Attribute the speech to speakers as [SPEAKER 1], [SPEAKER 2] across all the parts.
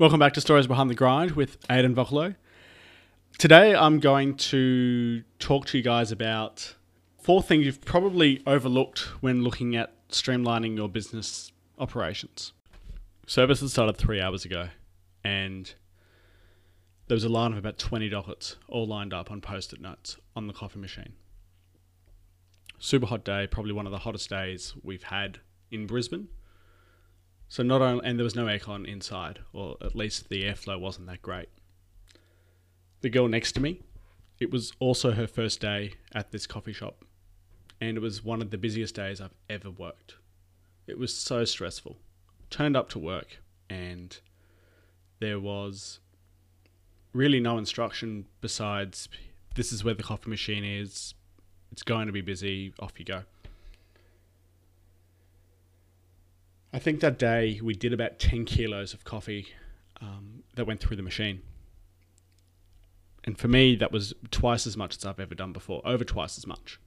[SPEAKER 1] Welcome back to Stories Behind the Grind with Aidan Vocalo. Today I'm going to talk to you guys about four things you've probably overlooked when looking at streamlining your business operations. Services started three hours ago, and there was a line of about 20 dockets all lined up on post it notes on the coffee machine. Super hot day, probably one of the hottest days we've had in Brisbane. So not only, and there was no aircon inside, or at least the airflow wasn't that great. The girl next to me, it was also her first day at this coffee shop, and it was one of the busiest days I've ever worked. It was so stressful. Turned up to work, and there was really no instruction besides this is where the coffee machine is. It's going to be busy. Off you go. I think that day we did about 10 kilos of coffee um, that went through the machine. And for me, that was twice as much as I've ever done before, over twice as much.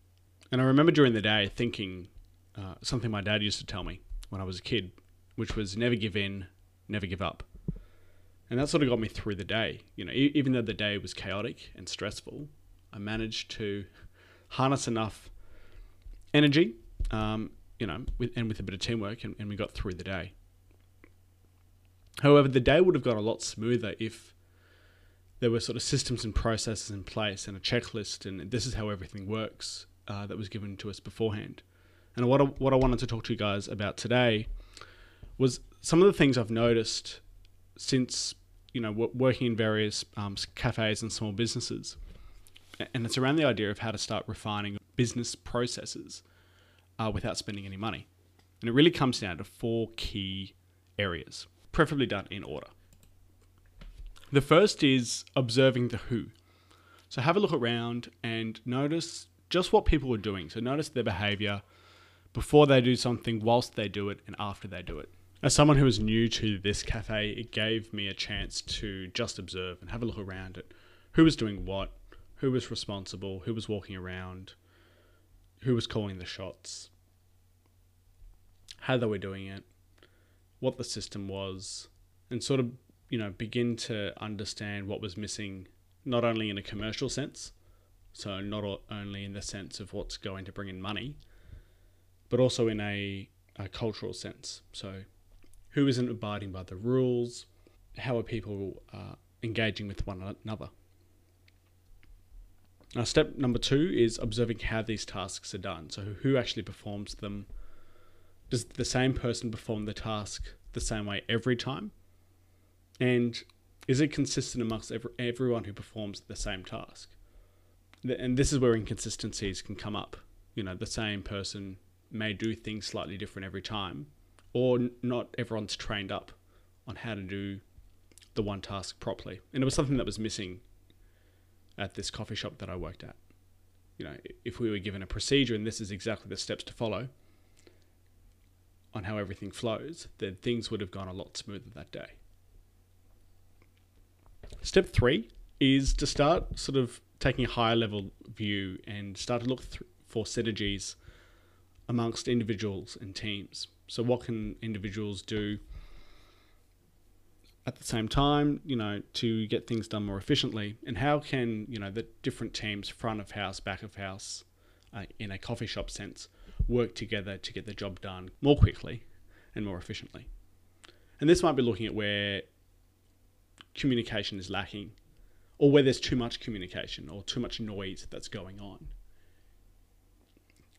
[SPEAKER 1] And I remember during the day thinking uh, something my dad used to tell me when I was a kid, which was never give in, never give up. And that sort of got me through the day. You know, even though the day was chaotic and stressful, I managed to harness enough energy um, you know, with, and with a bit of teamwork, and, and we got through the day. However, the day would have gone a lot smoother if there were sort of systems and processes in place and a checklist, and this is how everything works uh, that was given to us beforehand. And what I, what I wanted to talk to you guys about today was some of the things I've noticed since you know working in various um, cafes and small businesses, and it's around the idea of how to start refining business processes uh, without spending any money. And it really comes down to four key areas, preferably done in order. The first is observing the who. So have a look around and notice just what people are doing. So notice their behavior before they do something, whilst they do it, and after they do it. As someone who is new to this cafe, it gave me a chance to just observe and have a look around at who was doing what, who was responsible, who was walking around, who was calling the shots, how they were doing it, what the system was, and sort of, you know, begin to understand what was missing, not only in a commercial sense, so not only in the sense of what's going to bring in money, but also in a, a cultural sense. So, who isn't abiding by the rules? How are people uh, engaging with one another? Now, step number two is observing how these tasks are done. So, who actually performs them? Does the same person perform the task the same way every time? And is it consistent amongst every, everyone who performs the same task? And this is where inconsistencies can come up. You know, the same person may do things slightly different every time, or not everyone's trained up on how to do the one task properly. And it was something that was missing at this coffee shop that I worked at. You know, if we were given a procedure and this is exactly the steps to follow on how everything flows, then things would have gone a lot smoother that day. Step three is to start sort of taking a higher level view and start to look th- for synergies amongst individuals and teams. So, what can individuals do at the same time, you know, to get things done more efficiently? And how can, you know, the different teams, front of house, back of house, uh, in a coffee shop sense, work together to get the job done more quickly and more efficiently? And this might be looking at where communication is lacking or where there's too much communication or too much noise that's going on.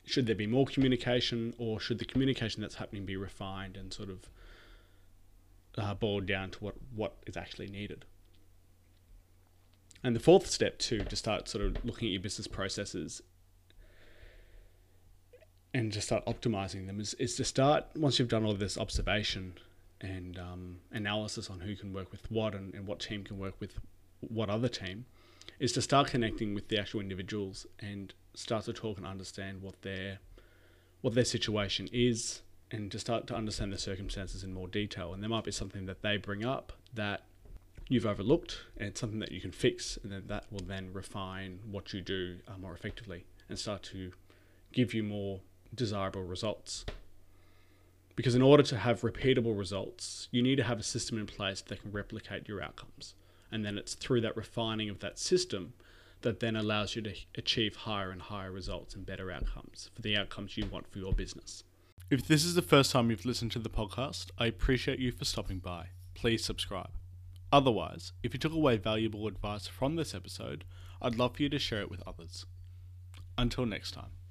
[SPEAKER 1] Should there be more communication or should the communication that's happening be refined and sort of uh, boiled down to what, what is actually needed. And the fourth step too, to start sort of looking at your business processes and to start optimizing them is, is to start once you've done all this observation and um, analysis on who can work with what and, and what team can work with what other team is to start connecting with the actual individuals and start to talk and understand what their what their situation is and to start to understand the circumstances in more detail. And there might be something that they bring up that you've overlooked and something that you can fix, and then that will then refine what you do uh, more effectively and start to give you more desirable results. Because in order to have repeatable results, you need to have a system in place that can replicate your outcomes. And then it's through that refining of that system that then allows you to achieve higher and higher results and better outcomes for the outcomes you want for your business. If this is the first time you've listened to the podcast, I appreciate you for stopping by. Please subscribe. Otherwise, if you took away valuable advice from this episode, I'd love for you to share it with others. Until next time.